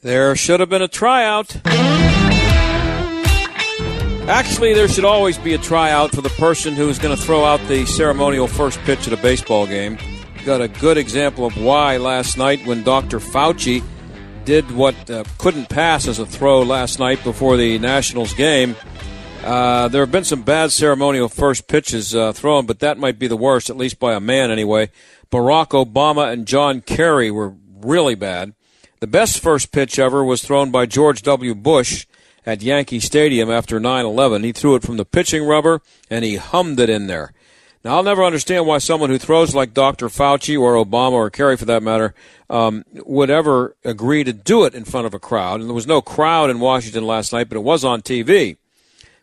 There should have been a tryout. Actually, there should always be a tryout for the person who's going to throw out the ceremonial first pitch at a baseball game. Got a good example of why last night when Dr. Fauci did what uh, couldn't pass as a throw last night before the Nationals game. Uh, there have been some bad ceremonial first pitches uh, thrown, but that might be the worst, at least by a man anyway. Barack Obama and John Kerry were really bad. The best first pitch ever was thrown by George W. Bush at Yankee Stadium after 9 11. He threw it from the pitching rubber and he hummed it in there. Now, I'll never understand why someone who throws like Dr. Fauci or Obama or Kerry for that matter um, would ever agree to do it in front of a crowd. And there was no crowd in Washington last night, but it was on TV.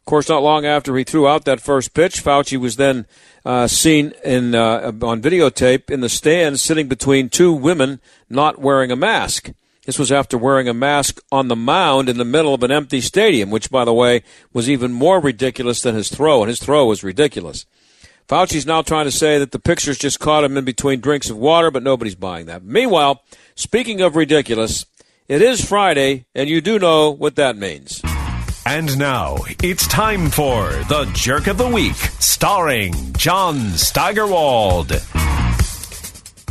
Of course, not long after he threw out that first pitch, Fauci was then uh, seen in uh, on videotape in the stands sitting between two women not wearing a mask. This was after wearing a mask on the mound in the middle of an empty stadium, which, by the way, was even more ridiculous than his throw, and his throw was ridiculous. Fauci's now trying to say that the pictures just caught him in between drinks of water, but nobody's buying that. Meanwhile, speaking of ridiculous, it is Friday, and you do know what that means. And now it's time for the Jerk of the Week, starring John Steigerwald.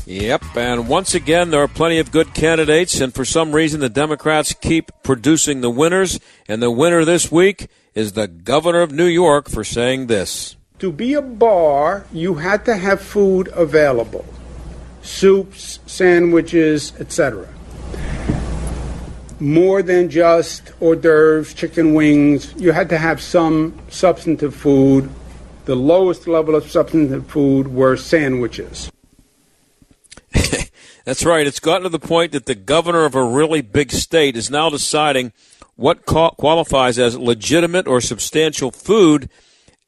Yep, and once again, there are plenty of good candidates, and for some reason, the Democrats keep producing the winners, and the winner this week is the governor of New York for saying this. To be a bar, you had to have food available soups, sandwiches, etc. More than just hors d'oeuvres, chicken wings. You had to have some substantive food. The lowest level of substantive food were sandwiches. That's right. It's gotten to the point that the governor of a really big state is now deciding what qualifies as legitimate or substantial food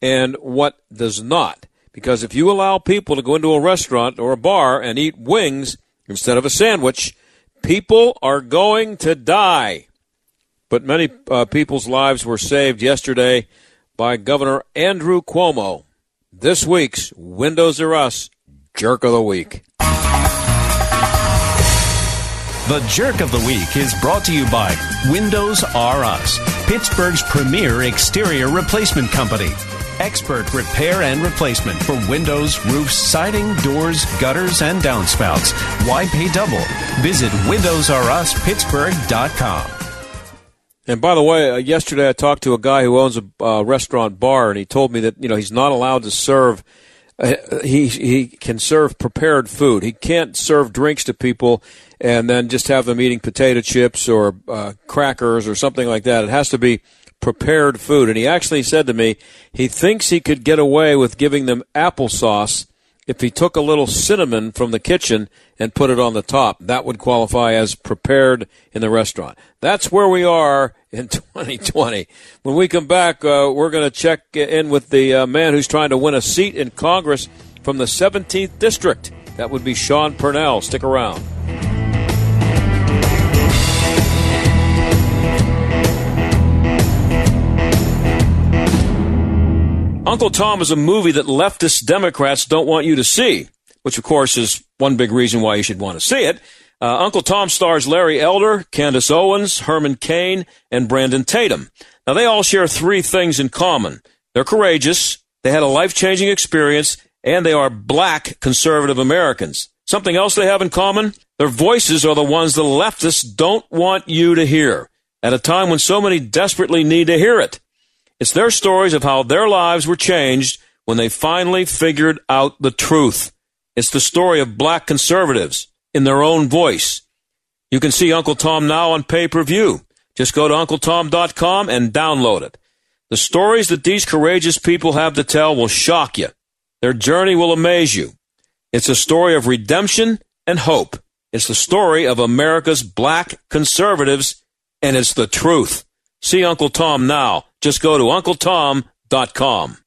and what does not. Because if you allow people to go into a restaurant or a bar and eat wings instead of a sandwich, people are going to die. But many uh, people's lives were saved yesterday by Governor Andrew Cuomo. This week's Windows Are Us Jerk of the Week. The Jerk of the Week is brought to you by Windows R Us, Pittsburgh's premier exterior replacement company. Expert repair and replacement for windows, roofs, siding, doors, gutters, and downspouts. Why pay double? Visit WindowsRUsPittsburgh.com. And by the way, uh, yesterday I talked to a guy who owns a uh, restaurant bar, and he told me that you know he's not allowed to serve. Uh, he he can serve prepared food. He can't serve drinks to people and then just have them eating potato chips or uh, crackers or something like that. It has to be prepared food. And he actually said to me he thinks he could get away with giving them applesauce if he took a little cinnamon from the kitchen and put it on the top. That would qualify as prepared in the restaurant. That's where we are in 2020. When we come back, uh, we're going to check in with the uh, man who's trying to win a seat in Congress from the 17th District. That would be Sean Parnell. Stick around. Uncle Tom is a movie that leftist Democrats don't want you to see, which of course is one big reason why you should want to see it. Uh, Uncle Tom stars Larry Elder, Candace Owens, Herman Cain, and Brandon Tatum. Now they all share three things in common. They're courageous, they had a life-changing experience, and they are black conservative Americans. Something else they have in common? Their voices are the ones the leftists don't want you to hear at a time when so many desperately need to hear it. It's their stories of how their lives were changed when they finally figured out the truth. It's the story of black conservatives in their own voice. You can see Uncle Tom now on pay per view. Just go to UncleTom.com and download it. The stories that these courageous people have to tell will shock you. Their journey will amaze you. It's a story of redemption and hope. It's the story of America's black conservatives, and it's the truth. See Uncle Tom now. Just go to UncleTom.com.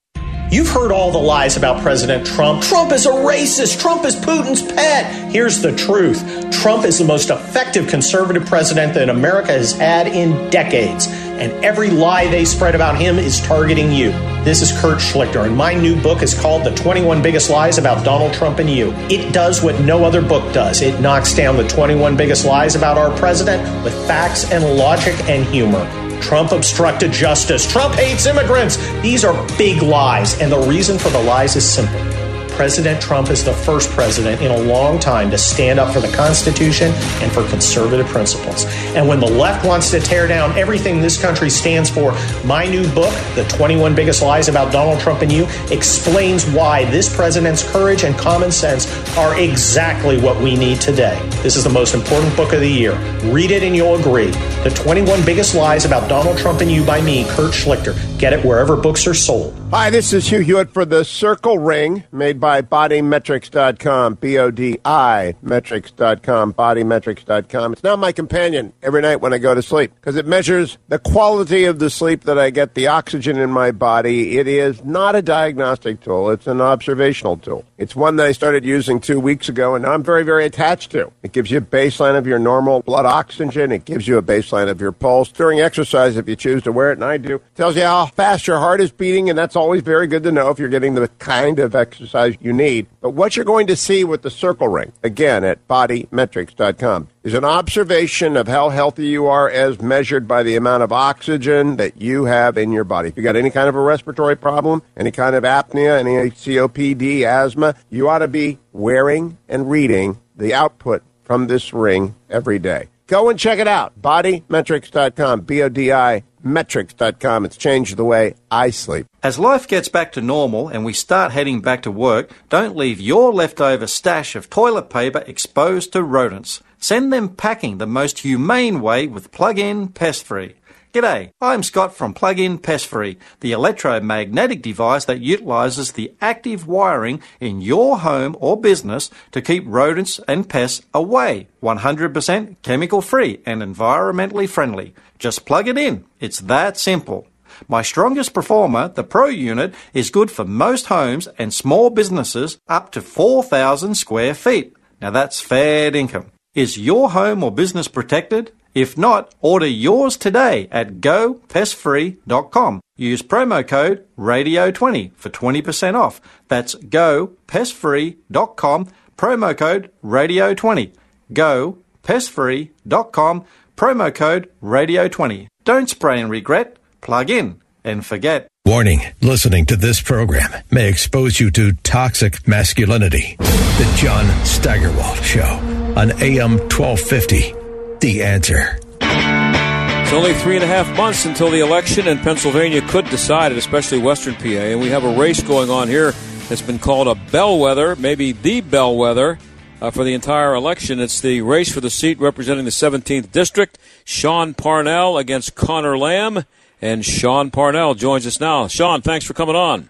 You've heard all the lies about President Trump. Trump is a racist. Trump is Putin's pet. Here's the truth Trump is the most effective conservative president that America has had in decades. And every lie they spread about him is targeting you. This is Kurt Schlichter, and my new book is called The 21 Biggest Lies About Donald Trump and You. It does what no other book does it knocks down the 21 biggest lies about our president with facts and logic and humor. Trump obstructed justice. Trump hates immigrants. These are big lies, and the reason for the lies is simple. President Trump is the first president in a long time to stand up for the Constitution and for conservative principles. And when the left wants to tear down everything this country stands for, my new book, The 21 Biggest Lies About Donald Trump and You, explains why this president's courage and common sense are exactly what we need today. This is the most important book of the year. Read it and you'll agree. The 21 Biggest Lies About Donald Trump and You by me, Kurt Schlichter. Get it wherever books are sold. Hi, this is Hugh Hewitt for the Circle Ring, made by Bodimetrics.com, B-O-D-I, metrics.com, Bodimetrics.com. It's now my companion every night when I go to sleep because it measures the quality of the sleep that I get, the oxygen in my body. It is not a diagnostic tool. It's an observational tool. It's one that I started using two weeks ago, and I'm very, very attached to. It gives you a baseline of your normal blood oxygen. It gives you a baseline of your pulse during exercise if you choose to wear it, and I do. It tells you how fast your heart is beating, and that's always very good to know if you're getting the kind of exercise you need. But what you're going to see with the circle ring, again at bodimetrics.com, is an observation of how healthy you are as measured by the amount of oxygen that you have in your body. If you got any kind of a respiratory problem, any kind of apnea, any COPD, asthma, you ought to be wearing and reading the output from this ring every day. Go and check it out. Bodimetrics.com. B O D I metrics.com. It's changed the way I sleep. As life gets back to normal and we start heading back to work, don't leave your leftover stash of toilet paper exposed to rodents. Send them packing the most humane way with plug-in pest free. G'day, I'm Scott from Plug-in Pest Free, the electromagnetic device that utilizes the active wiring in your home or business to keep rodents and pests away. 100% chemical free and environmentally friendly. Just plug it in. It's that simple. My strongest performer, the Pro unit, is good for most homes and small businesses up to 4,000 square feet. Now that's fair income. Is your home or business protected? If not, order yours today at gopestfree.com. Use promo code RADIO20 for 20% off. That's gopestfree.com, promo code RADIO20. Gopestfree.com, promo code RADIO20. Don't spray and regret, plug in and forget. Warning listening to this program may expose you to toxic masculinity. The John Steigerwald Show on AM 1250. The answer. It's only three and a half months until the election, and Pennsylvania could decide it, especially Western PA. And we have a race going on here that's been called a bellwether, maybe the bellwether uh, for the entire election. It's the race for the seat representing the 17th district. Sean Parnell against Conor Lamb, and Sean Parnell joins us now. Sean, thanks for coming on.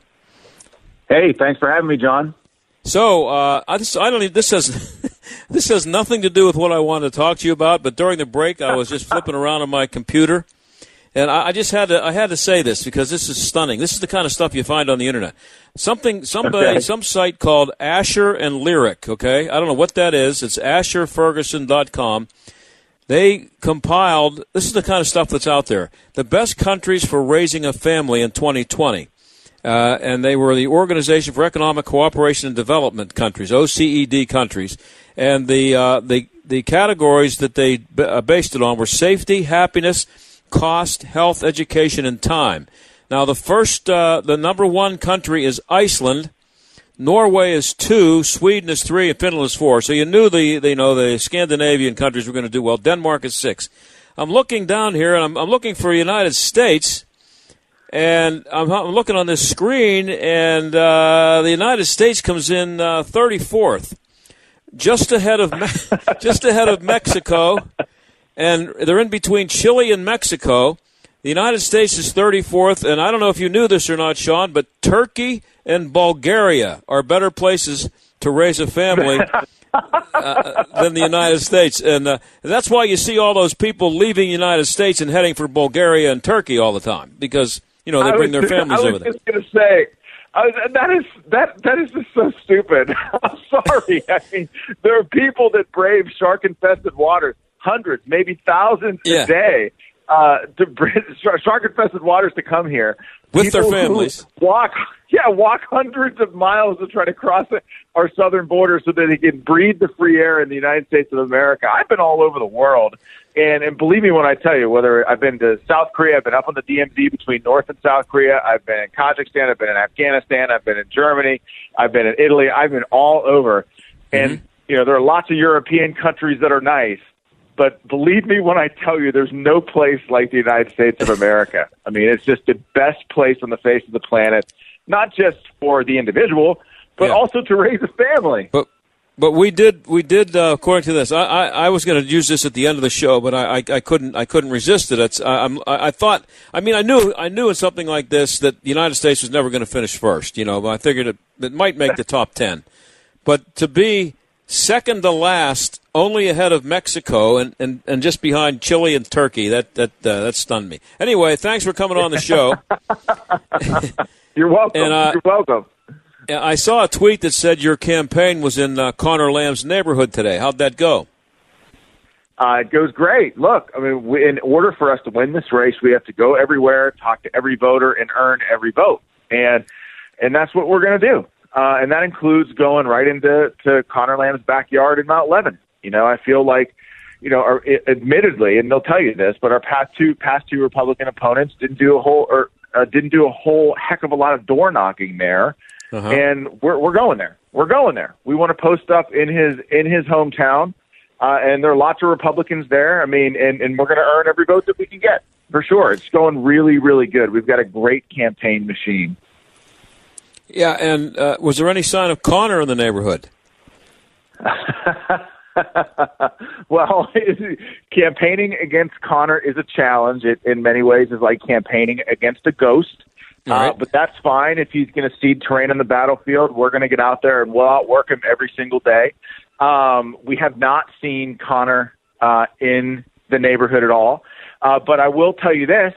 Hey, thanks for having me, John. So uh, I, just, I don't. Even, this has this has nothing to do with what I wanted to talk to you about. But during the break, I was just flipping around on my computer, and I, I, just had to I had to say this because this is stunning. This is the kind of stuff you find on the internet. Something somebody Okay. some site called Asher and Lyric. Okay, I don't know what that is. It's AsherFergusson.com. They compiled. This is the kind of stuff that's out there. The best countries for raising a family in 2020 uh, and they were the Organization for Economic Cooperation and Development countries, OCED countries, and the uh, the the categories that they b- uh, based it on were safety, happiness, cost, health, education, and time. Now, the first, uh, the number one country is Iceland. Norway is two, Sweden is three, and Finland is four. So you knew the, the you know the Scandinavian countries were going to do well. Denmark is six. I'm looking down here, and I'm, I'm looking for United States and I'm, I'm looking on this screen, and uh, the United States comes in uh, 34th, just ahead of Me- just ahead of Mexico, and they're in between Chile and Mexico. The United States is 34th, and I don't know if you knew this or not, Sean, but Turkey and Bulgaria are better places to raise a family uh, than the United States, and uh, that's why you see all those people leaving the United States and heading for Bulgaria and Turkey all the time because you know they bring their families over there. I was just going to say. Uh, that is that that is just so stupid. I'm sorry. I mean, there are people that brave shark-infested waters, hundreds, maybe thousands Yeah. a day, uh, to bring shark-infested waters to come here. With their People who families. Walk, yeah, walk hundreds of miles to try to cross our southern border so that they can breathe the free air in the United States of America. I've been all over the world, and and believe me when I tell you, whether I've been to South Korea, I've been up on the DMZ between North and South Korea, I've been in Kazakhstan, I've been in Afghanistan, I've been in Germany, I've been in Italy, I've been all over, and you know there are lots of European countries that are nice. But believe me when I tell you, there's no place like the United States of America. I mean, it's just the best place on the face of the planet, not just for the individual, but Yeah. also to raise a family. But but we did we did uh, according to this. I, I, I was going to use this at the end of the show, but I, I, I couldn't I couldn't resist it. It's, I, I'm, I I thought I mean I knew I knew in something like this that the United States was never going to finish first. You know, but I figured it, it might make the top ten. But to be second to last, only ahead of Mexico and, and, and just behind Chile and Turkey, that that uh, that stunned me. Anyway, thanks for coming on the show. You're welcome. And, uh, You're welcome. I saw a tweet that said your campaign was in uh, Conor Lamb's neighborhood today. How'd that go? Uh, it goes great. Look, I mean, we, in order for us to win this race, we have to go everywhere, talk to every voter, and earn every vote. And and that's what we're going to do. Uh, and that includes going right into to Conor Lamb's backyard in Mount Lebanon. You know, I feel like, you know, our, admittedly, and they'll tell you this, but our past two past two Republican opponents didn't do a whole or uh, didn't do a whole heck of a lot of door knocking there. Uh-huh. And we're we're going there. We're going there. We want to post up in his in his hometown. Uh, and there are lots of Republicans there. I mean, and, and we're going to earn every vote that we can get for sure. It's going really, really good. We've got a great campaign machine. Yeah, and uh, was there any sign of Conor in the neighborhood? well, campaigning against Conor is a challenge. It, in many ways, is like campaigning against a ghost. All right. Uh, but that's fine if he's going to cede terrain on the battlefield. We're going to get out there and we'll outwork him every single day. Um, we have not seen Conor uh, in the neighborhood at all. Uh, but I will tell you this.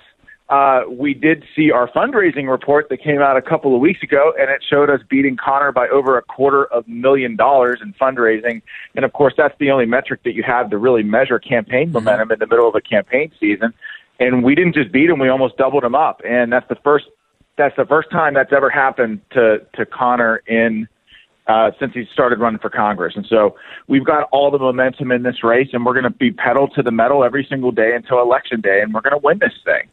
Uh, we did see our fundraising report that came out a couple of weeks ago, and it showed us beating Conor by over a quarter of a million dollars in fundraising. And of course, that's the only metric that you have to really measure campaign momentum in the middle of a campaign season. And we didn't just beat him; we almost doubled him up. And that's the first that's the first time that's ever happened to to Conor in uh, since he started running for Congress. And so we've got all the momentum in this race, and we're going to be pedal to the metal every single day until election day, and we're going to win this thing.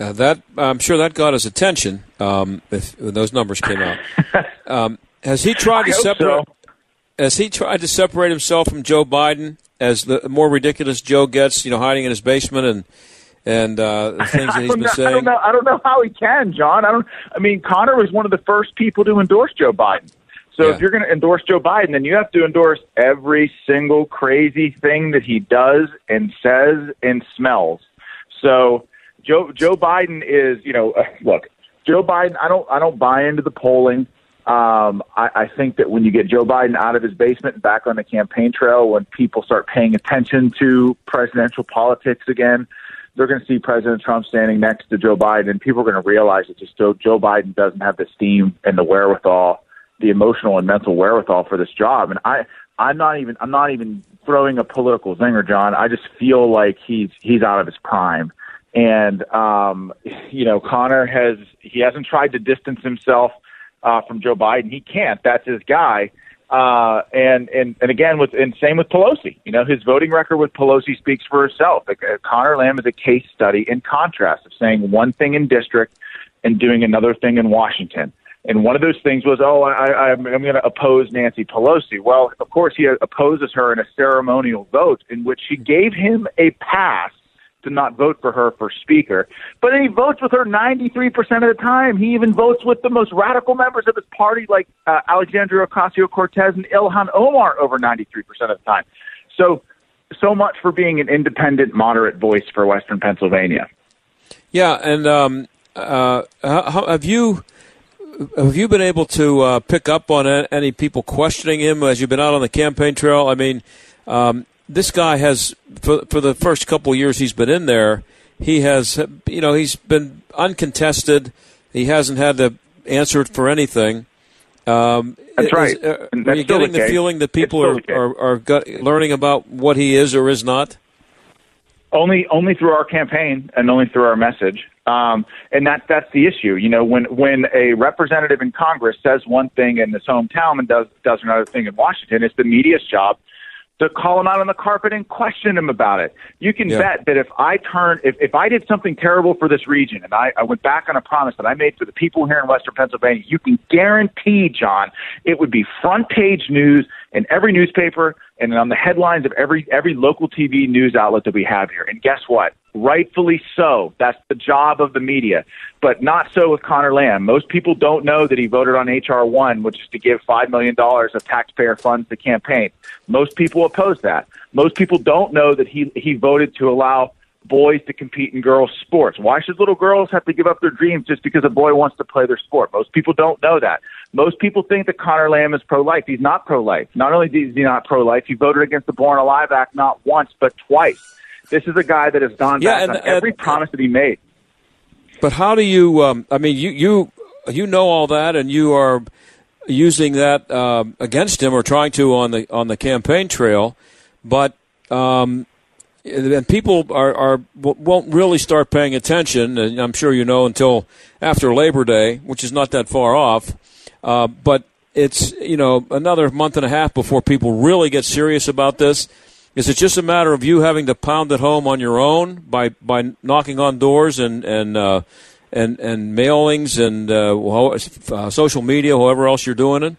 Uh, that I'm sure that got his attention um, if, when those numbers came out. Um, has he tried to I separate? so. Has he tried to separate himself from Joe Biden as the more ridiculous Joe gets? You know, hiding in his basement and and uh, the things that I he's been know, I saying. don't know. I don't know how he can, John. I don't. I mean, Conor was one of the first people to endorse Joe Biden. So Yeah. if you're going to endorse Joe Biden, then you have to endorse every single crazy thing that he does and says and smells. So Joe Joe Biden is, you know, uh, look, Joe Biden. I don't I don't buy into the polling. Um, I, I think that when you get Joe Biden out of his basement and back on the campaign trail, when people start paying attention to presidential politics again, they're going to see President Trump standing next to Joe Biden, and people are going to realize that just Joe, Joe Biden doesn't have the steam and the wherewithal, the emotional and mental wherewithal for this job. And I, I'm not even, I'm not even throwing a political zinger, John. I just feel like he's he's out of his prime. And um, you know, Conor has he hasn't tried to distance himself uh, from Joe Biden. He can't. That's his guy. Uh, and, and, and again, with, and same with Pelosi. You know, his voting record with Pelosi speaks for itself. Like, uh, Conor Lamb is a case study in contrast of saying one thing in district and doing another thing in Washington. And one of those things was, oh, I, I'm, I'm going to oppose Nancy Pelosi. Well, of course, he opposes her in a ceremonial vote in which she gave him a pass to not vote for her for speaker. But then he votes with her 93% of the time. He even votes with the most radical members of his party, like uh, Alexandria Ocasio Cortez and Ilhan Omar, over 93% of the time. So, so much for being an independent, moderate voice for Western Pennsylvania. Yeah, and um, uh, how, have you have you been able to uh, pick up on any people questioning him as you've been out on the campaign trail? I mean, um, this guy has for for the first couple of years he's been in there, he has you know he's been uncontested. He hasn't had to answer for anything. Um, that's right. Is, uh, are you getting the, the feeling that people are, are, are learning about what he is or is not? Only, only through our campaign and only through our message. Um, and that's that's the issue. You know, when when a representative in Congress says one thing in his hometown and does does another thing in Washington, it's the media's job to call him out on the carpet and question him about it. You can yeah. bet that if I turn, if, if I did something terrible for this region and I, I went back on a promise that I made for the people here in Western Pennsylvania, you can guarantee, John, it would be front page news in every newspaper and on the headlines of every every local TV news outlet that we have here. And guess what? Rightfully so. That's the job of the media. But not so with Conor Lamb. Most people don't know that he voted on HR one, which is to give five million dollars of taxpayer funds to campaign. Most people oppose that. Most people don't know that he he voted to allow boys to compete in girls' sports. Why should little girls have to give up their dreams just because a boy wants to play their sport? Most people don't know that. Most people think that Conor Lamb is pro-life. He's not pro-life. Not only is he not pro-life, he voted against the Born Alive Act not once but twice. This is a guy that has gone yeah, back and, on every and, promise that he made. But how do you? Um, I mean, you you you know all that, and you are using that uh, against him or trying to on the on the campaign trail. But um, and people are, are won't really start paying attention, and I'm sure you know until after Labor Day, which is not that far off. Uh, but it's you know another month and a half before people really get serious about this. Is it just a matter of you having to pound it home on your own by by knocking on doors and and uh, and and mailings and uh, uh social media, whoever else you're doing it?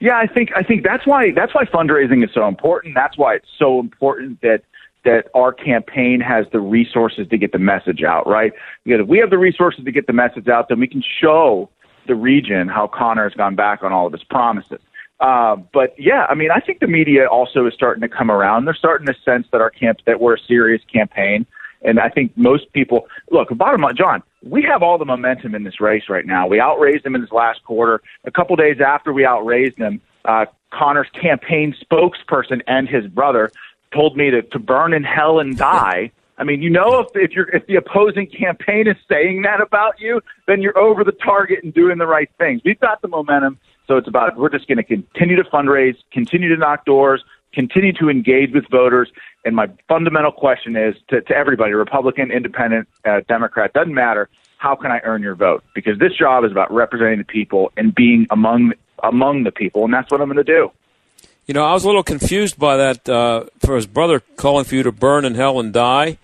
Yeah, I think I think that's why that's why fundraising is so important. That's why it's so important that that our campaign has the resources to get the message out, right? Because if we have the resources to get the message out, then we can show the region how Conor has gone back on all of his promises. Uh, but yeah, I mean, I think the media also is starting to come around. They're starting to sense that our camp that we're a serious campaign, and I think most people look. Bottom line, John, we have all the momentum in this race right now. We outraised him in his last quarter. A couple days after we outraised him, uh, Conor's campaign spokesperson and his brother told me to, to burn in hell and die. I mean, you know, if, if you're if the opposing campaign is saying that about you, then you're over the target and doing the right things. We've got the momentum, so it's about we're just going to continue to fundraise, continue to knock doors, continue to engage with voters. And my fundamental question is to, to everybody, Republican, Independent, uh, Democrat, doesn't matter. How can I earn your vote? Because this job is about representing the people and being among among the people, and that's what I'm going to do. You know, I was a little confused by that uh, for his brother calling for you to burn in hell and die.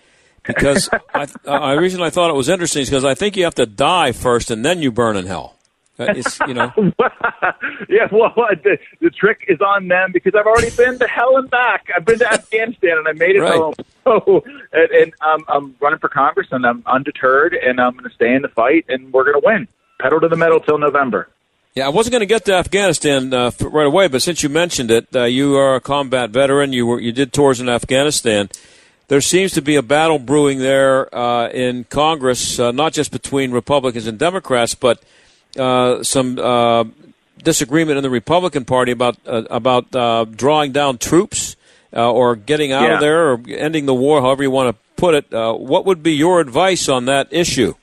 Because I, the reason I thought it was interesting is because I think you have to die first and then you burn in hell. Uh, it's, you know. yeah, well, the, the trick is on them because I've already been to hell and back. I've been to Afghanistan and I made it right. home. So, and, and um, I'm running for Congress and I'm undeterred and I'm going to stay in the fight and we're going to win. Pedal to the metal till November. Yeah, I wasn't going to get to Afghanistan uh, right away, but since you mentioned it, uh, you are a combat veteran. You were you did tours in Afghanistan. There seems to be a battle brewing there uh, in Congress, uh, not just between Republicans and Democrats, but uh, some uh, disagreement in the Republican Party about about drawing down troops or getting out yeah. of there or ending the war, however you want to put it. what would be your advice on that issue?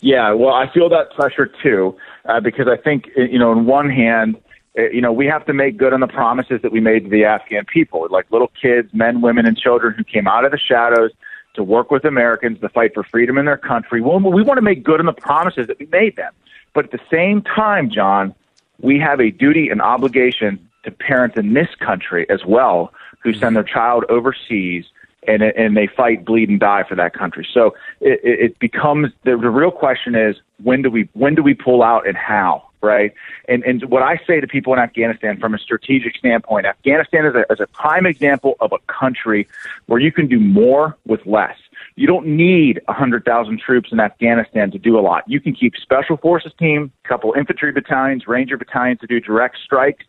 Yeah, well, I feel that pressure too uh, because I think, you know, on one hand, uh, Uh, you know, we have to make good on the promises that we made to the Afghan people, like little kids, men, women, and children who came out of the shadows to work with Americans to fight for freedom in their country. Well, we want to make good on the promises that we made them. But at the same time, John, we have a duty and obligation to parents in this country as well who send their child overseas and and they fight, bleed, and die for that country. So it, it becomes the, the real question is when do we when do we pull out and how, right? And and what I say to people in Afghanistan from a strategic standpoint, Afghanistan is a, is a prime example of a country where you can do more with less. You don't need 100,000 troops in Afghanistan to do a lot. You can keep special forces team, couple infantry battalions, ranger battalions to do direct strikes,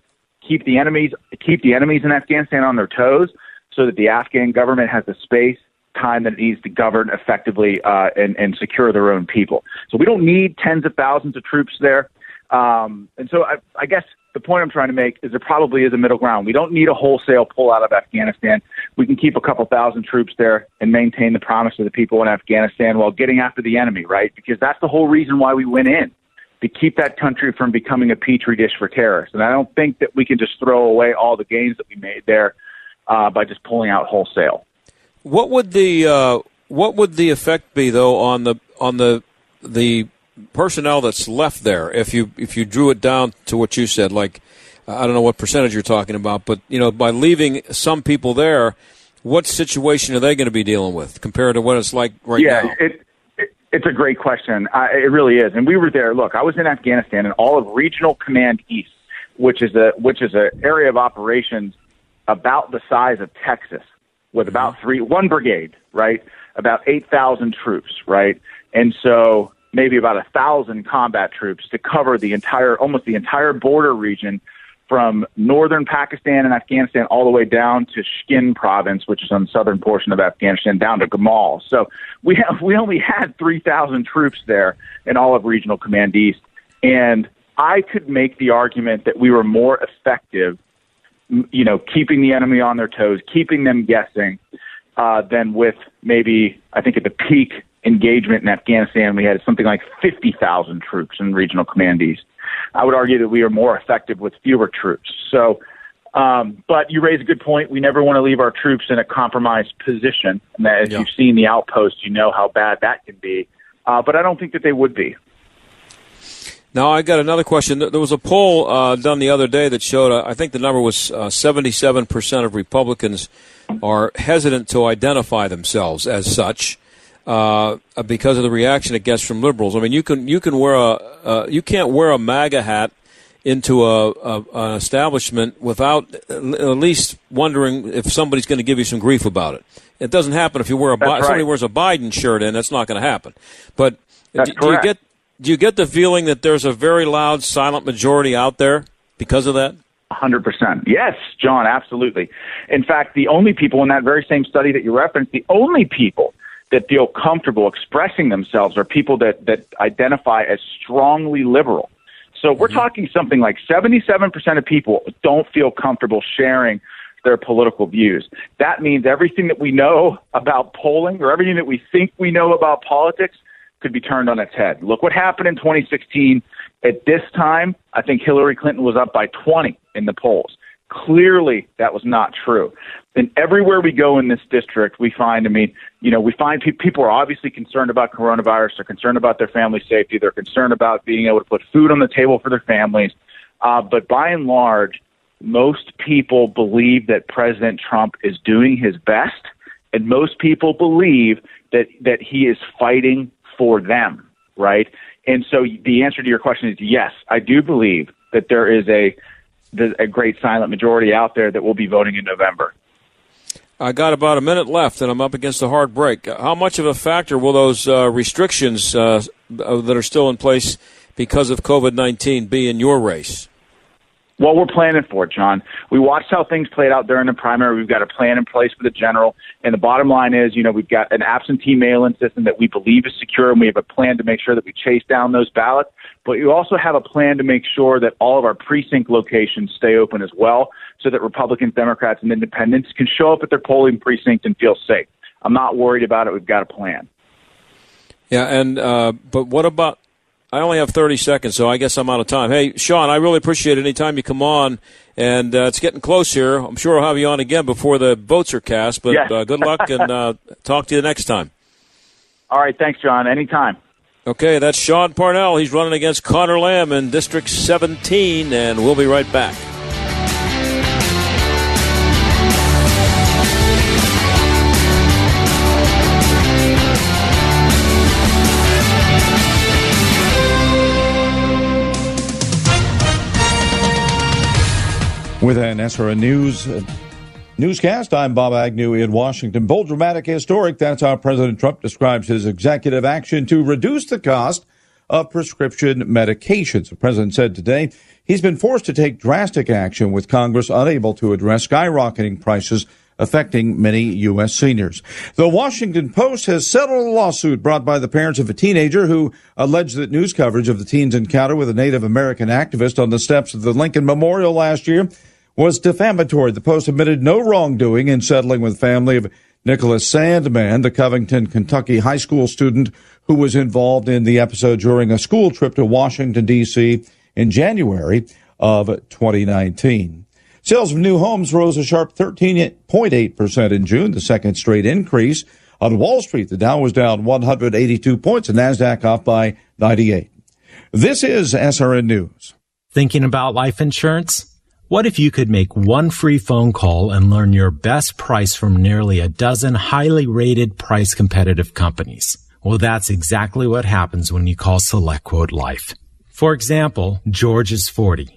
keep the enemies keep the enemies in Afghanistan on their toes so that the Afghan government has the space time that it needs to govern effectively uh, and, and secure their own people. So we don't need tens of thousands of troops there. Um, and so I, I guess the point I'm trying to make is there probably is a middle ground. We don't need a wholesale pull out of Afghanistan. We can keep a couple thousand troops there and maintain the promise of the people in Afghanistan while getting after the enemy, right? Because that's the whole reason why we went in to keep that country from becoming a petri dish for terrorists. And I don't think that we can just throw away all the gains that we made there uh, by just pulling out wholesale. What would the uh, what would the effect be though on the on the the personnel that's left there if you if you drew it down to what you said like I don't know what percentage you're talking about but you know by leaving some people there what situation are they going to be dealing with compared to what it's like right yeah, now? It, it, it's a great question. Uh, it really is. And we were there. Look, I was in Afghanistan and all of Regional Command East, which is a which is an area of operations about the size of Texas, with about three one brigade, right? About eight thousand troops, right? And so maybe about a thousand combat troops to cover the entire, almost the entire border region from northern Pakistan and Afghanistan all the way down to Shkin province, which is on the southern portion of Afghanistan, down to Gamal. So we have, we only had 3,000 troops there in all of Regional Command East. And I could make the argument that we were more effective, you know, keeping the enemy on their toes, keeping them guessing, uh, than with maybe, I think at the peak engagement in Afghanistan, we had something like 50,000 troops in Regional Command East. I would argue that we are more effective with fewer troops. So, um, but you raise a good point. We never want to leave our troops in a compromised position. And that, as Yeah. you've seen the outpost, you know how bad that can be. Uh, but I don't think that they would be. Now I got another question. There was a poll uh, done the other day that showed uh, I think the number was uh, 77% of Republicans are hesitant to identify themselves as such uh, because of the reaction it gets from liberals. I mean, you can you can wear a uh, you can't wear a MAGA hat into a, a an establishment without at least wondering if somebody's going to give you some grief about it. It doesn't happen if you wear a Bi- somebody wears a Biden shirt in. That's not going to happen. But do, do you get do you get the feeling that there's a very loud, silent majority out there because of that? 100%. Yes, John, absolutely. In fact, the only people in that very same study that you referenced, the only people that feel comfortable expressing themselves are people that, that identify as strongly liberal. So we're mm-hmm. talking something like 77% of people don't feel comfortable sharing their political views. That means everything that we know about polling or everything that we think we know about politics could be turned on its head. Look what happened in 2016. At this time, I think Hillary Clinton was up by 20 in the polls. Clearly, that was not true. And everywhere we go in this district, we find, I mean, you know, we find pe- people are obviously concerned about coronavirus. They're concerned about their family safety. They're concerned about being able to put food on the table for their families. Uh, but by and large, most people believe that President Trump is doing his best, and most people believe that that he is fighting for them, right? And so the answer to your question is yes, I do believe that there is a there's a great silent majority out there that will be voting in November. I got about a minute left, and I'm up against a hard break. How much of a factor will those uh, restrictions uh, that are still in place because of COVID 19 be in your race? Well, we're planning for John. We watched how things played out during the primary. We've got a plan in place for the general. And the bottom line is, you know, we've got an absentee mail-in system that we believe is secure, and we have a plan to make sure that we chase down those ballots. But you also have a plan to make sure that all of our precinct locations stay open as well, so that Republicans, Democrats, and Independents can show up at their polling precinct and feel safe. I'm not worried about it. We've got a plan. Yeah, and uh, but what about? I only have 30 seconds, so I guess I'm out of time. Hey, Sean, I really appreciate it anytime you come on, and uh, it's getting close here. I'm sure I'll have you on again before the votes are cast, but Yes. uh, good luck and uh, talk to you next time. All right. Thanks, John. Anytime. Okay, that's Sean Parnell. He's running against Conor Lamb in District 17, and we'll be right back. With an SRN News uh, newscast, I'm Bob Agnew in Washington. Bold, dramatic, historic. That's how President Trump describes his executive action to reduce the cost of prescription medications. The president said today he's been forced to take drastic action with Congress unable to address skyrocketing prices affecting many U.S. seniors. The Washington Post has settled a lawsuit brought by the parents of a teenager who alleged that news coverage of the teen's encounter with a Native American activist on the steps of the Lincoln Memorial last year was defamatory. The Post admitted no wrongdoing in settling with family of Nicholas Sandmann, the Covington, Kentucky high school student who was involved in the episode during a school trip to Washington, D.C. in January of 2019. Sales of new homes rose a sharp 13.8% in June, the second straight increase. On Wall Street, the Dow was down 182 points and NASDAQ off by 98. This is SRN News. Thinking about life insurance? What if you could make one free phone call and learn your best price from nearly a dozen highly rated price competitive companies? Well, that's exactly what happens when you call SelectQuote Life. For example, George is 40.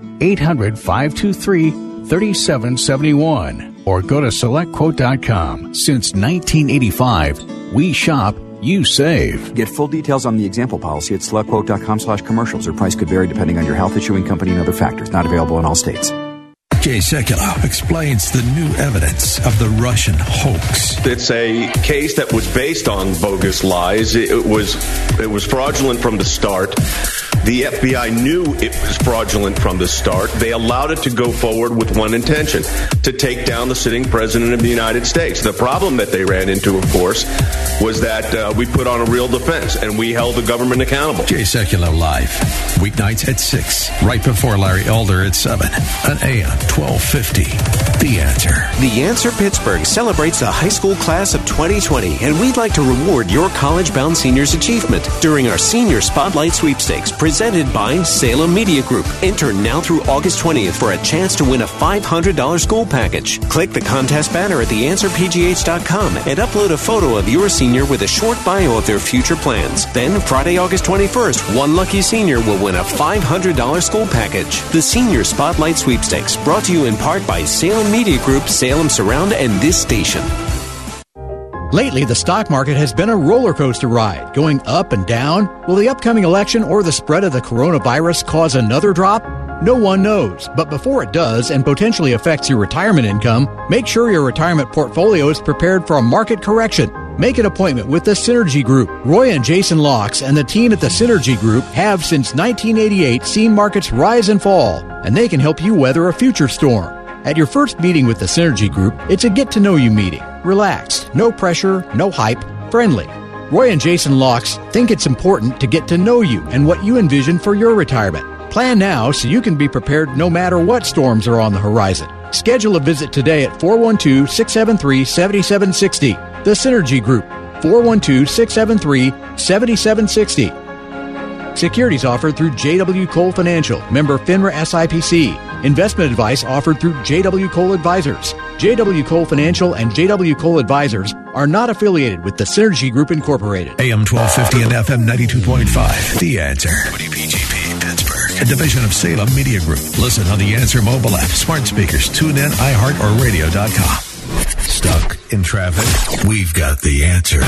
800 523 3771 or go to selectquote.com. Since 1985, we shop, you save. Get full details on the example policy at selectquote.com slash commercials. Or price could vary depending on your health issuing company and other factors. Not available in all states. Jay Sekulow explains the new evidence of the Russian hoax. It's a case that was based on bogus lies. It was it was fraudulent from the start. The FBI knew it was fraudulent from the start. They allowed it to go forward with one intention to take down the sitting president of the United States. The problem that they ran into, of course, was that uh, we put on a real defense and we held the government accountable. Jay Sekulow live, weeknights at 6, right before Larry Elder at 7, on AM 1250. The Answer. The Answer Pittsburgh celebrates the high school class of 2020, and we'd like to reward your college bound seniors' achievement during our Senior Spotlight Sweepstakes presented by Salem Media Group. Enter now through August 20th for a chance to win a $500 school package. Click the contest banner at theanswerpgh.com and upload a photo of your senior with a short bio of their future plans. Then, Friday, August 21st, one lucky senior will win a $500 school package. The Senior Spotlight Sweepstakes, brought to you in part by Salem Media Group, Salem Surround, and this station. Lately, the stock market has been a roller coaster ride, going up and down. Will the upcoming election or the spread of the coronavirus cause another drop? No one knows, but before it does and potentially affects your retirement income, make sure your retirement portfolio is prepared for a market correction. Make an appointment with the Synergy Group. Roy and Jason Locks and the team at the Synergy Group have since 1988 seen markets rise and fall, and they can help you weather a future storm. At your first meeting with the Synergy Group, it's a get to know you meeting. Relaxed, no pressure, no hype, friendly. Roy and Jason Locks think it's important to get to know you and what you envision for your retirement. Plan now so you can be prepared no matter what storms are on the horizon. Schedule a visit today at 412 673 7760. The Synergy Group, 412 673 7760. Securities offered through JW Cole Financial, member FINRA SIPC. Investment advice offered through JW Cole Advisors. JW Cole Financial and JW Cole Advisors are not affiliated with the Synergy Group Incorporated. AM 1250 and FM 92.5. The Answer. WPGP Pittsburgh. A division of Salem Media Group. Listen on the Answer mobile app, smart speakers, tune in, iHeart, or radio.com. Stuck in traffic? We've got the answer.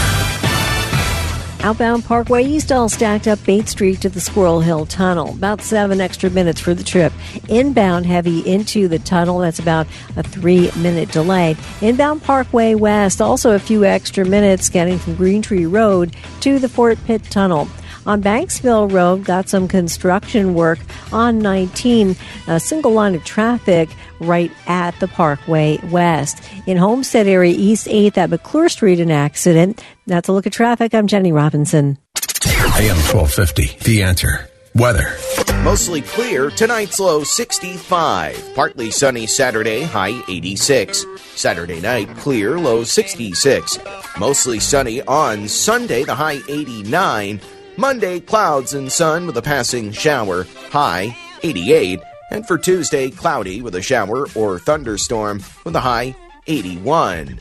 Outbound Parkway East all stacked up 8th Street to the Squirrel Hill Tunnel. About seven extra minutes for the trip. Inbound heavy into the tunnel. That's about a three minute delay. Inbound Parkway West, also a few extra minutes getting from Green Tree Road to the Fort Pitt Tunnel. On Banksville Road, got some construction work on 19, a single line of traffic right at the Parkway West. In Homestead area, East 8th at McClure Street, an accident. That's a look at traffic. I'm Jenny Robinson. AM 1250, The Answer. Weather. Mostly clear. Tonight's low 65. Partly sunny Saturday, high 86. Saturday night, clear, low 66. Mostly sunny on Sunday, the high 89. Monday, clouds and sun with a passing shower, high 88. And for Tuesday, cloudy with a shower or thunderstorm with a high 81.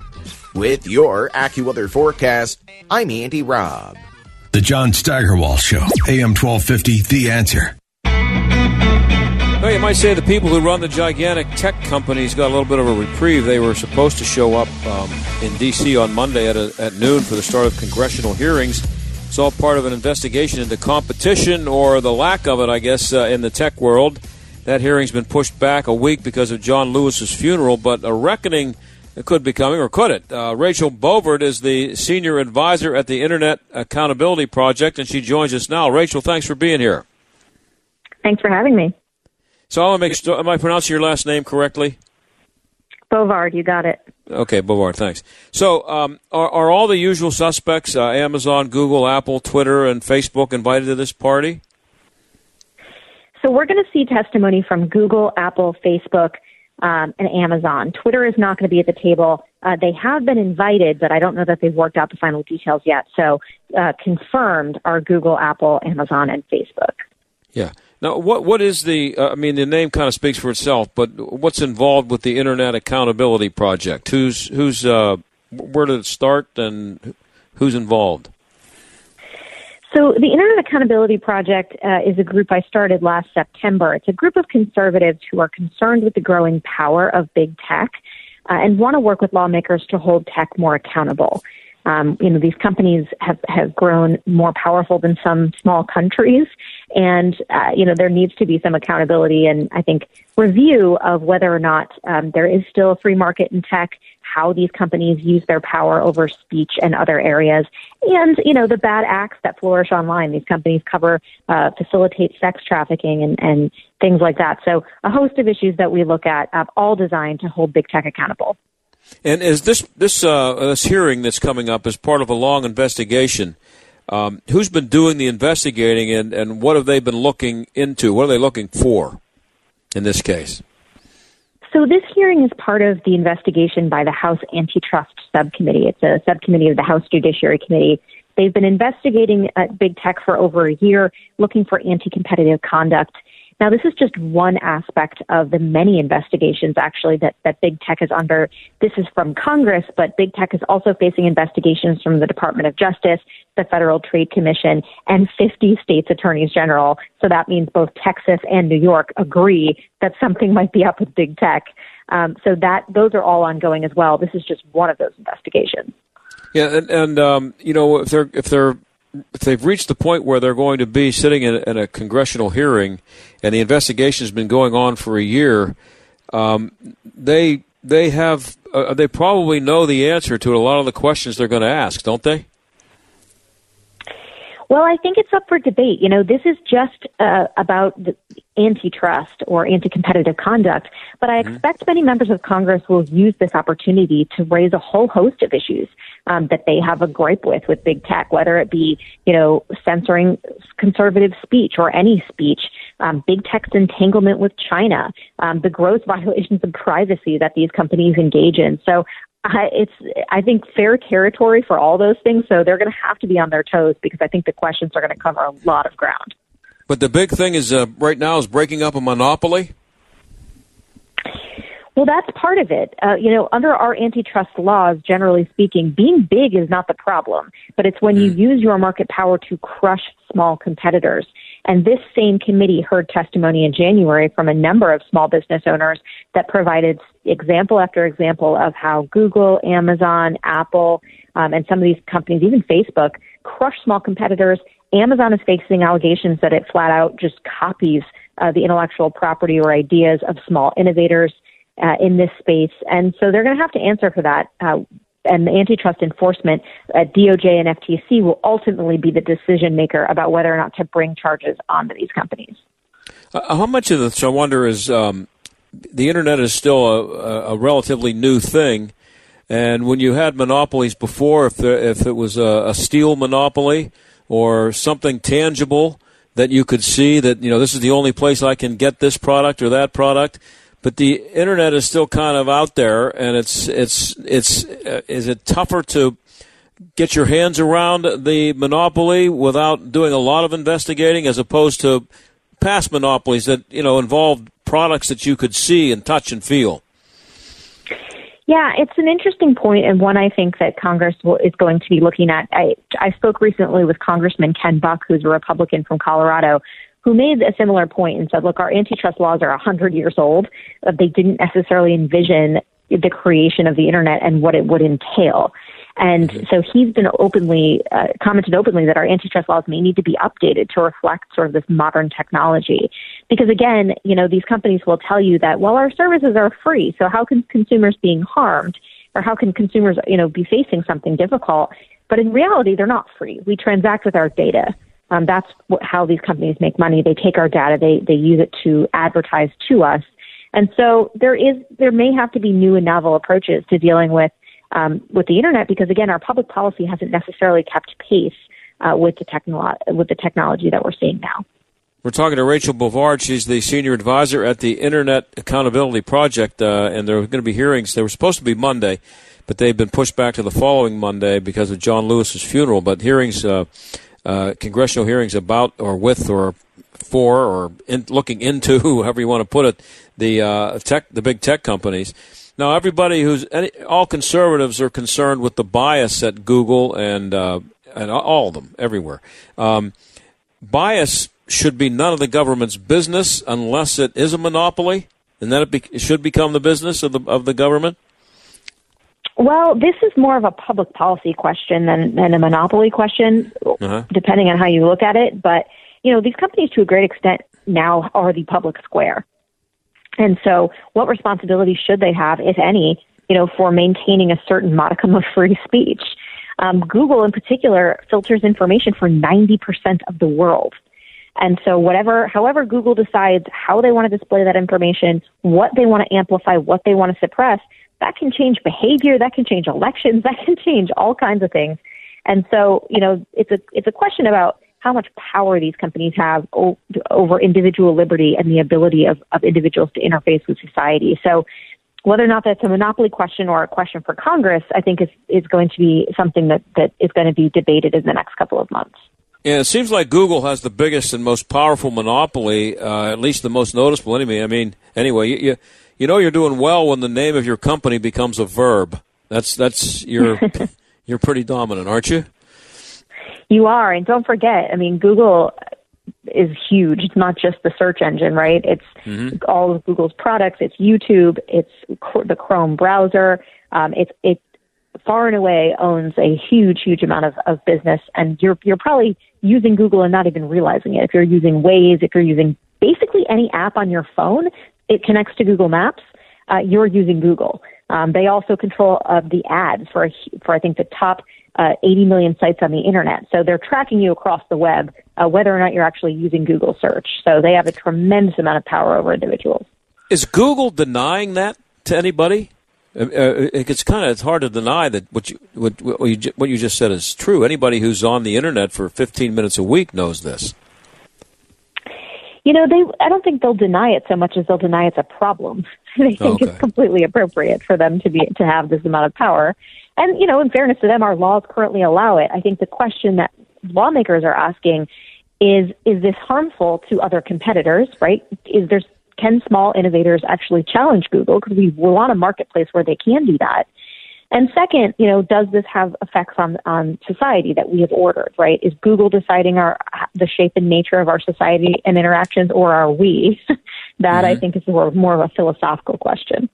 With your AccuWeather forecast, I'm Andy Robb. The John Steigerwald Show, AM 1250, The Answer. Well, you might say the people who run the gigantic tech companies got a little bit of a reprieve. They were supposed to show up um, in D.C. on Monday at, a, at noon for the start of congressional hearings. It's all part of an investigation into competition or the lack of it, I guess, uh, in the tech world. That hearing's been pushed back a week because of John Lewis's funeral, but a reckoning could be coming, or could it? Uh, Rachel Bovard is the senior advisor at the Internet Accountability Project, and she joins us now. Rachel, thanks for being here. Thanks for having me. So I want to make sure, am I pronouncing your last name correctly? Bovard, you got it. Okay, Bovard, thanks. So um, are, are all the usual suspects, uh, Amazon, Google, Apple, Twitter, and Facebook, invited to this party? So we're going to see testimony from Google, Apple, Facebook, um, and Amazon. Twitter is not going to be at the table. Uh, they have been invited, but I don't know that they've worked out the final details yet. So uh, confirmed are Google, Apple, Amazon, and Facebook. Yeah. Now, what what is the? Uh, I mean, the name kind of speaks for itself, but what's involved with the Internet Accountability Project? Who's who's uh, where did it start, and who's involved? So, the Internet Accountability Project uh, is a group I started last September. It's a group of conservatives who are concerned with the growing power of big tech uh, and want to work with lawmakers to hold tech more accountable. Um, you know, these companies have, have grown more powerful than some small countries. And, uh, you know, there needs to be some accountability and I think review of whether or not um, there is still a free market in tech, how these companies use their power over speech and other areas, and, you know, the bad acts that flourish online. These companies cover, uh, facilitate sex trafficking and, and things like that. So a host of issues that we look at, uh, all designed to hold big tech accountable. And is this this uh, this hearing that's coming up as part of a long investigation? Um, who's been doing the investigating, and, and what have they been looking into? What are they looking for in this case? So this hearing is part of the investigation by the House Antitrust Subcommittee. It's a subcommittee of the House Judiciary Committee. They've been investigating big tech for over a year, looking for anti-competitive conduct now, this is just one aspect of the many investigations actually that, that big tech is under. This is from Congress, but big tech is also facing investigations from the Department of Justice, the Federal Trade Commission, and 50 states attorneys general. So that means both Texas and New York agree that something might be up with big tech. Um, so that those are all ongoing as well. This is just one of those investigations. Yeah, and, and um, you know if they're if they're if they've reached the point where they're going to be sitting in, in a congressional hearing, and the investigation has been going on for a year, um, they they have uh, they probably know the answer to a lot of the questions they're going to ask, don't they? Well, I think it's up for debate. You know, this is just uh, about the antitrust or anti-competitive conduct, but I mm-hmm. expect many members of Congress will use this opportunity to raise a whole host of issues um, that they have a gripe with with big tech, whether it be you know censoring conservative speech or any speech, um, big tech's entanglement with China, um, the gross violations of privacy that these companies engage in. So I, it's I think fair territory for all those things. So they're going to have to be on their toes because I think the questions are going to cover a lot of ground. But the big thing is uh, right now is breaking up a monopoly. Well, that's part of it. Uh, you know, under our antitrust laws, generally speaking, being big is not the problem, but it's when you mm. use your market power to crush small competitors. And this same committee heard testimony in January from a number of small business owners that provided example after example of how Google, Amazon, Apple, um, and some of these companies, even Facebook, crush small competitors. Amazon is facing allegations that it flat out just copies uh, the intellectual property or ideas of small innovators uh, in this space. And so they're going to have to answer for that. Uh, and the antitrust enforcement at DOJ and FTC will ultimately be the decision maker about whether or not to bring charges onto these companies. Uh, how much of this, I wonder, is um, the internet is still a, a, relatively new thing, and when you had monopolies before, if there, if it was a, a steel monopoly or something tangible that you could see that you know this is the only place I can get this product or that product, but the internet is still kind of out there, and it's it's it's uh, is it tougher to get your hands around the monopoly without doing a lot of investigating, as opposed to past monopolies that you know involved products that you could see and touch and feel. Yeah, it's an interesting point and one I think that Congress will, is going to be looking at. I, I spoke recently with Congressman Ken Buck, who's a Republican from Colorado, who made a similar point and said, look, our antitrust laws are 100 years old. They didn't necessarily envision the creation of the internet and what it would entail. And mm-hmm. so he's been openly uh, commented openly that our antitrust laws may need to be updated to reflect sort of this modern technology. Because again, you know, these companies will tell you that well, our services are free, so how can consumers being harmed, or how can consumers, you know, be facing something difficult? But in reality, they're not free. We transact with our data. Um, that's what, how these companies make money. They take our data, they they use it to advertise to us. And so there is there may have to be new and novel approaches to dealing with um, with the internet because again, our public policy hasn't necessarily kept pace uh, with the technolo- with the technology that we're seeing now. We're talking to Rachel Bovard. She's the senior advisor at the Internet Accountability Project, uh, and there are going to be hearings. They were supposed to be Monday, but they've been pushed back to the following Monday because of John Lewis's funeral. But hearings, uh, uh, congressional hearings about or with or for or in, looking into, however you want to put it, the uh, tech, the big tech companies. Now, everybody who's any, all conservatives are concerned with the bias at Google and uh, and all of them everywhere. Um, bias should be none of the government's business unless it is a monopoly, and then it, be, it should become the business of the of the government. Well, this is more of a public policy question than, than a monopoly question, uh-huh. depending on how you look at it. But you know, these companies to a great extent now are the public square. And so, what responsibility should they have, if any, you know, for maintaining a certain modicum of free speech? Um, Google, in particular, filters information for 90% of the world. And so, whatever, however, Google decides how they want to display that information, what they want to amplify, what they want to suppress, that can change behavior, that can change elections, that can change all kinds of things. And so, you know, it's a it's a question about how much power these companies have o- over individual liberty and the ability of, of individuals to interface with society. So whether or not that's a monopoly question or a question for Congress, I think is, is going to be something that, that is going to be debated in the next couple of months. Yeah, it seems like Google has the biggest and most powerful monopoly, uh, at least the most noticeable. Anyway, I mean, anyway, you, you, you know you're doing well when the name of your company becomes a verb. That's that's you're you're pretty dominant, aren't you? You are, and don't forget. I mean, Google is huge. It's not just the search engine, right? It's mm-hmm. all of Google's products. It's YouTube. It's the Chrome browser. Um, it's it far and away owns a huge, huge amount of, of business, and you're you're probably using Google and not even realizing it. If you're using Waze, if you're using basically any app on your phone, it connects to Google Maps. Uh, you're using Google. Um, they also control uh, the ads for for I think the top uh, 80 million sites on the internet. So they're tracking you across the web, uh, whether or not you're actually using Google search. So they have a tremendous amount of power over individuals. Is Google denying that to anybody? Uh, uh it's kind of it's hard to deny that what you what, what you what you just said is true. Anybody who's on the internet for 15 minutes a week knows this. You know, they I don't think they'll deny it so much as they'll deny it's a problem. they think okay. it's completely appropriate for them to be to have this amount of power. And, you know, in fairness to them, our laws currently allow it. I think the question that lawmakers are asking is, is this harmful to other competitors, right? Is there, can small innovators actually challenge Google? Because we want a marketplace where they can do that. And second, you know, does this have effects on on society that we have ordered? Right? Is Google deciding our the shape and nature of our society and interactions, or are we? that mm-hmm. I think is more, more of a philosophical question.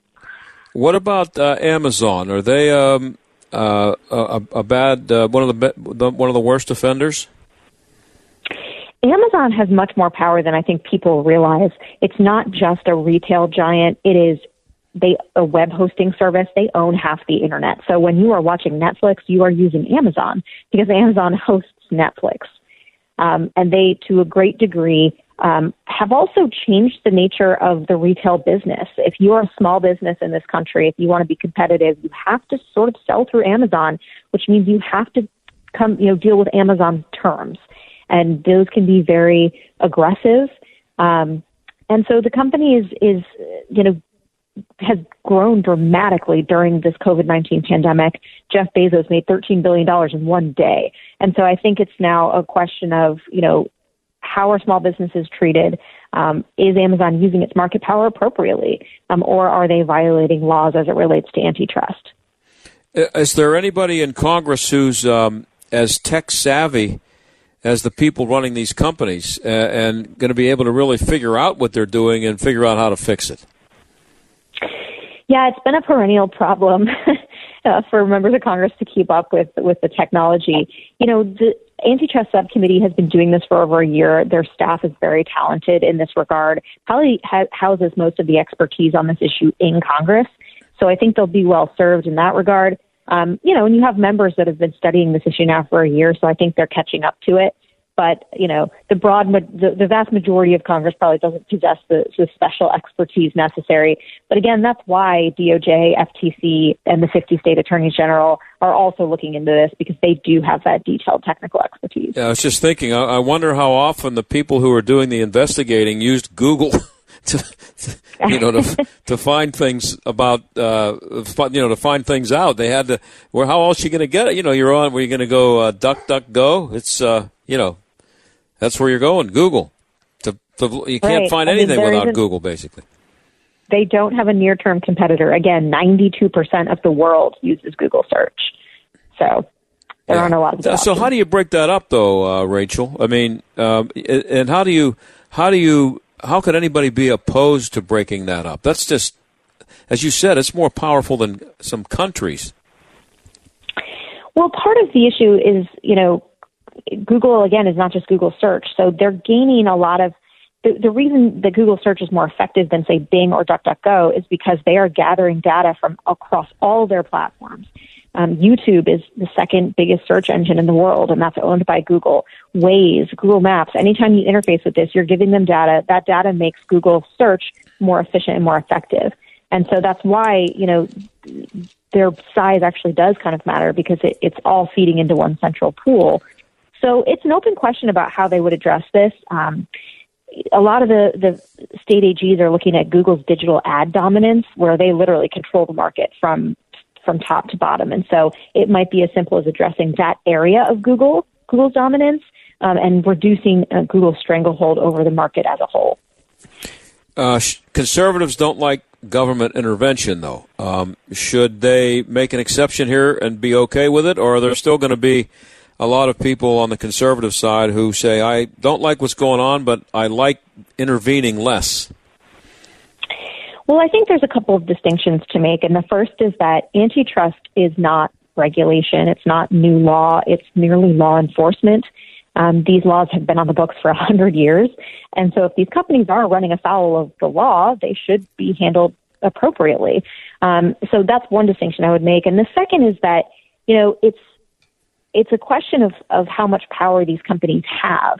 What about uh, Amazon? Are they um, uh, a, a, bad uh, one of the, the one of the worst offenders? Amazon has much more power than I think people realize. It's not just a retail giant; it is they a web hosting service. They own half the internet. So when you are watching Netflix, you are using Amazon because Amazon hosts Netflix, um, and they, to a great degree, um, have also changed the nature of the retail business. If you're a small business in this country, if you want to be competitive, you have to sort of sell through Amazon, which means you have to come, you know, deal with Amazon terms, and those can be very aggressive. Um, and so the company is is you know has grown dramatically during this COVID 19 pandemic. Jeff Bezos made $13 billion in one day. And so I think it's now a question of, you know, how are small businesses treated? Um, is Amazon using its market power appropriately, um, or are they violating laws as it relates to antitrust? Is there anybody in Congress who's um, as tech savvy as the people running these companies uh, and going to be able to really figure out what they're doing and figure out how to fix it? Yeah, it's been a perennial problem uh, for members of Congress to keep up with with the technology. You know, the antitrust subcommittee has been doing this for over a year. Their staff is very talented in this regard. Probably ha- houses most of the expertise on this issue in Congress. So I think they'll be well served in that regard. Um, you know, and you have members that have been studying this issue now for a year, so I think they're catching up to it but you know the broad the, the vast majority of Congress probably doesn't possess the, the special expertise necessary. But again, that's why DOJ, FTC, and the 50 state attorneys general are also looking into this because they do have that detailed technical expertise. Yeah, I was just thinking. I, I wonder how often the people who are doing the investigating used Google. To, you know to to find things about uh you know to find things out they had to well how else are you going to get it you know you're on where you going to go uh, DuckDuckGo it's uh you know that's where you're going. Google. To, to, you can't right. find I anything mean, without Google, basically. They don't have a near term competitor. Again, 92% of the world uses Google search. So there yeah. aren't a lot of. So, so how do you break that up, though, uh, Rachel? I mean, um, and how do you, how do you, how could anybody be opposed to breaking that up? That's just, as you said, it's more powerful than some countries. Well, part of the issue is, you know, Google again is not just Google search. So they're gaining a lot of the, the reason that Google search is more effective than say Bing or DuckDuckGo is because they are gathering data from across all their platforms. Um, YouTube is the second biggest search engine in the world, and that's owned by Google. Waze, Google Maps. Anytime you interface with this, you're giving them data. That data makes Google search more efficient and more effective. And so that's why, you know, their size actually does kind of matter because it, it's all feeding into one central pool. So it's an open question about how they would address this. Um, a lot of the, the state AGs are looking at Google's digital ad dominance, where they literally control the market from from top to bottom. And so it might be as simple as addressing that area of Google, Google's dominance, um, and reducing uh, Google's stranglehold over the market as a whole. Uh, conservatives don't like government intervention, though. Um, should they make an exception here and be okay with it, or are there still going to be a lot of people on the conservative side who say, I don't like what's going on, but I like intervening less? Well, I think there's a couple of distinctions to make. And the first is that antitrust is not regulation, it's not new law, it's merely law enforcement. Um, these laws have been on the books for a hundred years. And so if these companies are running afoul of the law, they should be handled appropriately. Um, so that's one distinction I would make. And the second is that, you know, it's it's a question of, of how much power these companies have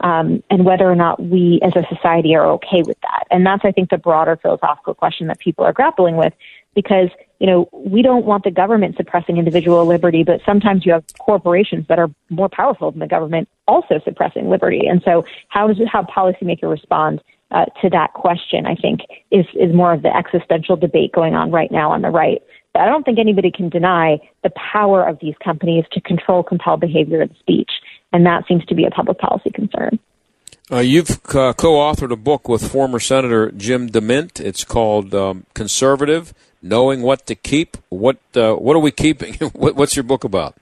um, and whether or not we as a society are okay with that. And that's, I think, the broader philosophical question that people are grappling with because, you know, we don't want the government suppressing individual liberty, but sometimes you have corporations that are more powerful than the government also suppressing liberty. And so how does how policymakers respond uh, to that question, I think, is, is more of the existential debate going on right now on the right. I don't think anybody can deny the power of these companies to control compelled behavior and speech, and that seems to be a public policy concern. Uh, you've uh, co-authored a book with former Senator Jim DeMint. It's called um, "Conservative: Knowing What to Keep." What uh, What are we keeping? what, what's your book about?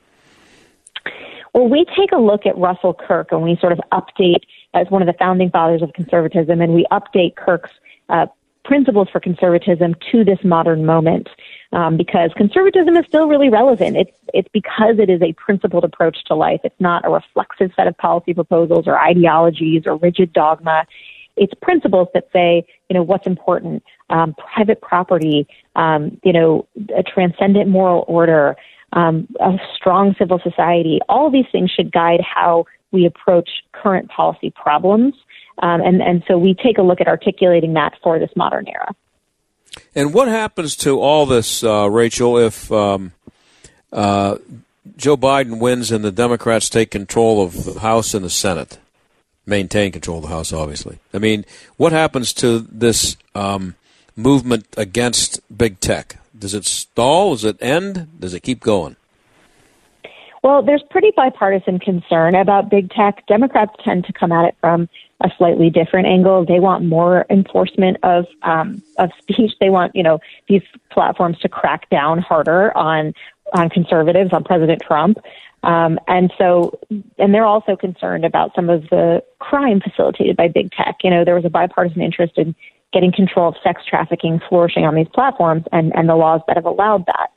Well, we take a look at Russell Kirk, and we sort of update as one of the founding fathers of conservatism, and we update Kirk's uh, principles for conservatism to this modern moment um, because conservatism is still really relevant. It's it's because it is a principled approach to life. It's not a reflexive set of policy proposals or ideologies or rigid dogma. It's principles that say, you know, what's important, um, private property, um, you know, a transcendent moral order, um, a strong civil society. All these things should guide how we approach current policy problems. Um, and, and so we take a look at articulating that for this modern era. And what happens to all this, uh, Rachel, if um, uh, Joe Biden wins and the Democrats take control of the House and the Senate? Maintain control of the House, obviously. I mean, what happens to this um, movement against big tech? Does it stall? Does it end? Does it keep going? Well, there's pretty bipartisan concern about big tech. Democrats tend to come at it from a slightly different angle. They want more enforcement of um, of speech. They want you know these platforms to crack down harder on on conservatives, on President Trump. Um, and so, and they're also concerned about some of the crime facilitated by big tech. You know, there was a bipartisan interest in getting control of sex trafficking flourishing on these platforms and, and the laws that have allowed that.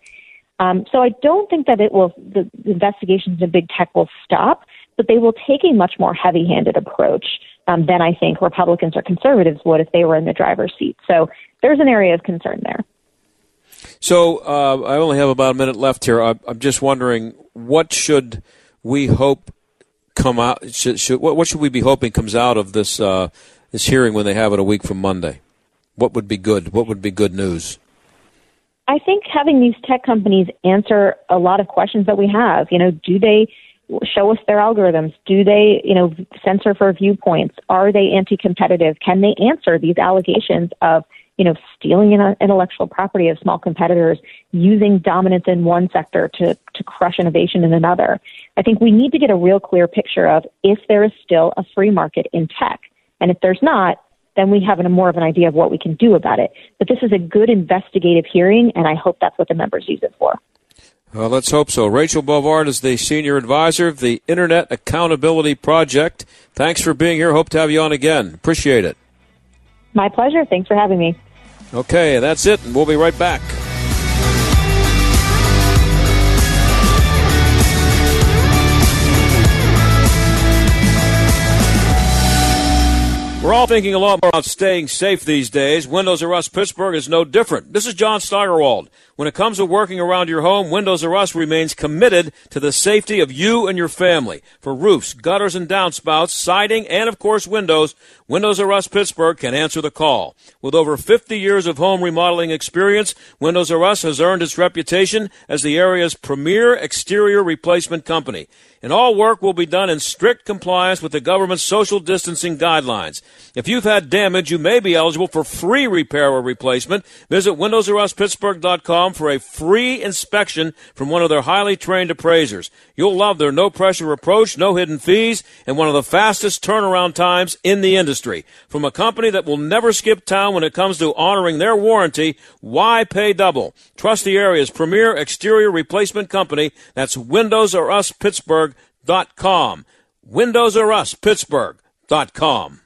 Um, so I don't think that it will, the, the investigations of big tech will stop, but they will take a much more heavy handed approach um, than I think Republicans or conservatives would if they were in the driver's seat. So there's an area of concern there. So uh, I only have about a minute left here. I, am just wondering what should we hope come out? Should, should, what, what, should we be hoping comes out of this uh, this hearing when they have it a week from Monday? What would be good? What would be good news? I think having these tech companies answer a lot of questions that we have. You know, do they show us their algorithms? Do they, you know, censor for viewpoints? Are they anti-competitive? Can they answer these allegations of you know, stealing intellectual property of small competitors, using dominance in one sector to, to crush innovation in another. I think we need to get a real clear picture of if there is still a free market in tech. And if there's not, then we have a more of an idea of what we can do about it. But this is a good investigative hearing, and I hope that's what the members use it for. Well, let's hope so. Rachel Bovard is the senior advisor of the Internet Accountability Project. Thanks for being here. Hope to have you on again. Appreciate it. My pleasure. Thanks for having me. Okay, that's it, and we'll be right back. We're all thinking a lot more about staying safe these days. Windows R Us Pittsburgh is no different. This is John Steigerwald. When it comes to working around your home, Windows R Us remains committed to the safety of you and your family. For roofs, gutters and downspouts, siding, and of course windows, Windows R Us Pittsburgh can answer the call. With over 50 years of home remodeling experience, Windows R Us has earned its reputation as the area's premier exterior replacement company and all work will be done in strict compliance with the government's social distancing guidelines. If you've had damage, you may be eligible for free repair or replacement. Visit WindowsRUsPittsburgh.com for a free inspection from one of their highly trained appraisers. You'll love their no pressure approach, no hidden fees, and one of the fastest turnaround times in the industry. From a company that will never skip town when it comes to honoring their warranty, why pay double? Trust the area's premier exterior replacement company. That's Windows R Us Pittsburgh Pittsburgh.com. Windows R Us, Pittsburgh.com.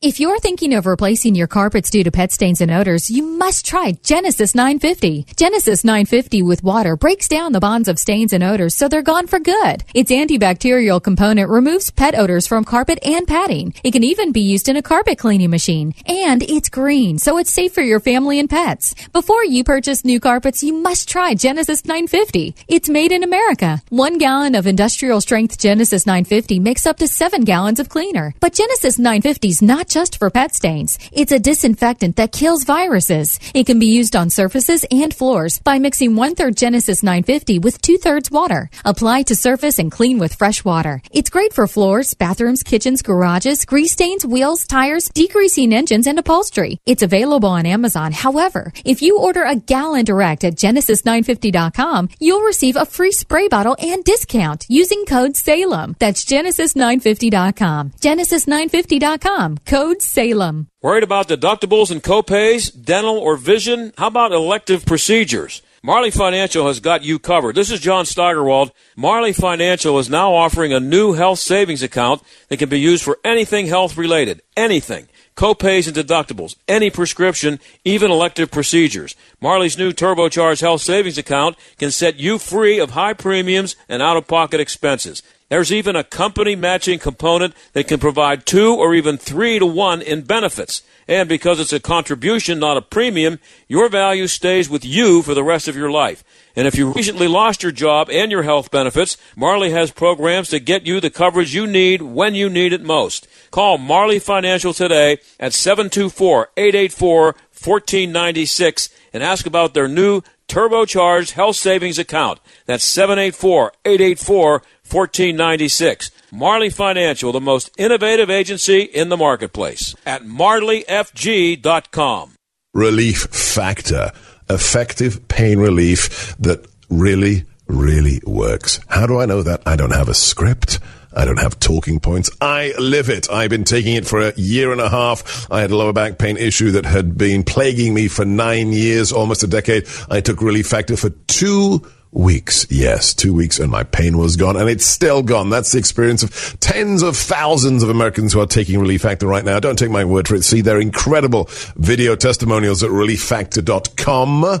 If you're thinking of replacing your carpets due to pet stains and odors, you must try Genesis 950. Genesis 950 with water breaks down the bonds of stains and odors so they're gone for good. Its antibacterial component removes pet odors from carpet and padding. It can even be used in a carpet cleaning machine. And it's green, so it's safe for your family and pets. Before you purchase new carpets, you must try Genesis 950. It's made in America. One gallon of industrial strength Genesis 950 makes up to seven gallons of cleaner. But Genesis 950 is just for pet stains. It's a disinfectant that kills viruses. It can be used on surfaces and floors by mixing one third Genesis 950 with two thirds water. Apply to surface and clean with fresh water. It's great for floors, bathrooms, kitchens, garages, grease stains, wheels, tires, degreasing engines, and upholstery. It's available on Amazon. However, if you order a gallon direct at Genesis950.com, you'll receive a free spray bottle and discount using code SALEM. That's Genesis950.com. Genesis950.com. Code code SALEM. Worried about deductibles and copays, dental or vision? How about elective procedures? Marley Financial has got you covered. This is John Steigerwald. Marley Financial is now offering a new health savings account that can be used for anything health related. Anything. Copays and deductibles, any prescription, even elective procedures. Marley's new turbocharged health savings account can set you free of high premiums and out of pocket expenses. There's even a company matching component that can provide two or even three to one in benefits. And because it's a contribution, not a premium, your value stays with you for the rest of your life. And if you recently lost your job and your health benefits, Marley has programs to get you the coverage you need when you need it most. Call Marley Financial today at 724-884-1496 and ask about their new turbocharged health savings account. That's 784-884 1496. Marley Financial, the most innovative agency in the marketplace at marleyfg.com. Relief Factor, effective pain relief that really really works. How do I know that? I don't have a script. I don't have talking points. I live it. I've been taking it for a year and a half. I had a lower back pain issue that had been plaguing me for nine years, almost a decade. I took Relief Factor for two weeks. Yes, two weeks and my pain was gone and it's still gone. That's the experience of tens of thousands of Americans who are taking Relief Factor right now. Don't take my word for it. See their incredible video testimonials at relieffactor.com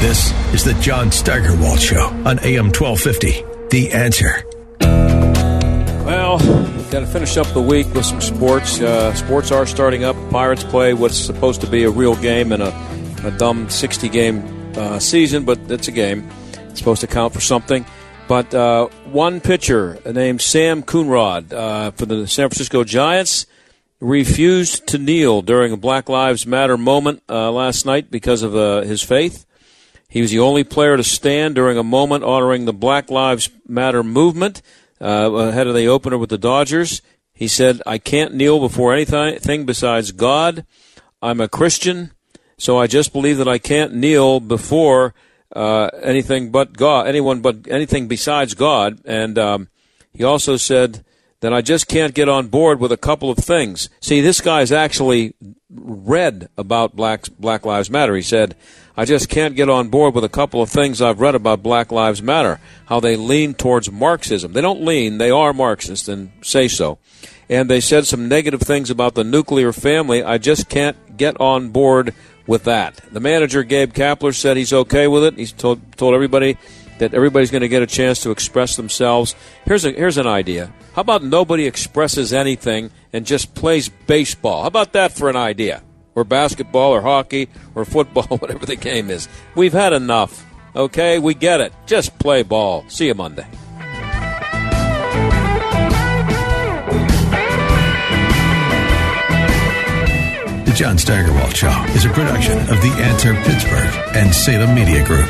This is the John Steigerwald Show on AM 1250. The answer. Well, got to finish up the week with some sports. Uh, sports are starting up. Pirates play what's supposed to be a real game in a, a dumb 60 game uh, season, but it's a game. It's supposed to count for something. But uh, one pitcher named Sam Coonrod uh, for the San Francisco Giants refused to kneel during a Black Lives Matter moment uh, last night because of uh, his faith. He was the only player to stand during a moment honoring the Black Lives Matter movement uh, ahead of the opener with the Dodgers. He said, I can't kneel before anything besides God. I'm a Christian, so I just believe that I can't kneel before uh, anything but God, anyone but anything besides God. And um, he also said that I just can't get on board with a couple of things. See, this guy's actually read about Black Black Lives Matter. He said, I just can't get on board with a couple of things I've read about Black Lives Matter, how they lean towards Marxism. They don't lean, they are Marxist and say so. And they said some negative things about the nuclear family. I just can't get on board with that. The manager, Gabe Kapler, said he's okay with it. He's told, told everybody that everybody's going to get a chance to express themselves. Here's, a, here's an idea. How about nobody expresses anything and just plays baseball? How about that for an idea? or basketball or hockey or football, whatever the game is. We've had enough. Okay, we get it. Just play ball. See you Monday. The John Steigerwald Show is a production of The Answer Pittsburgh and Salem Media Group.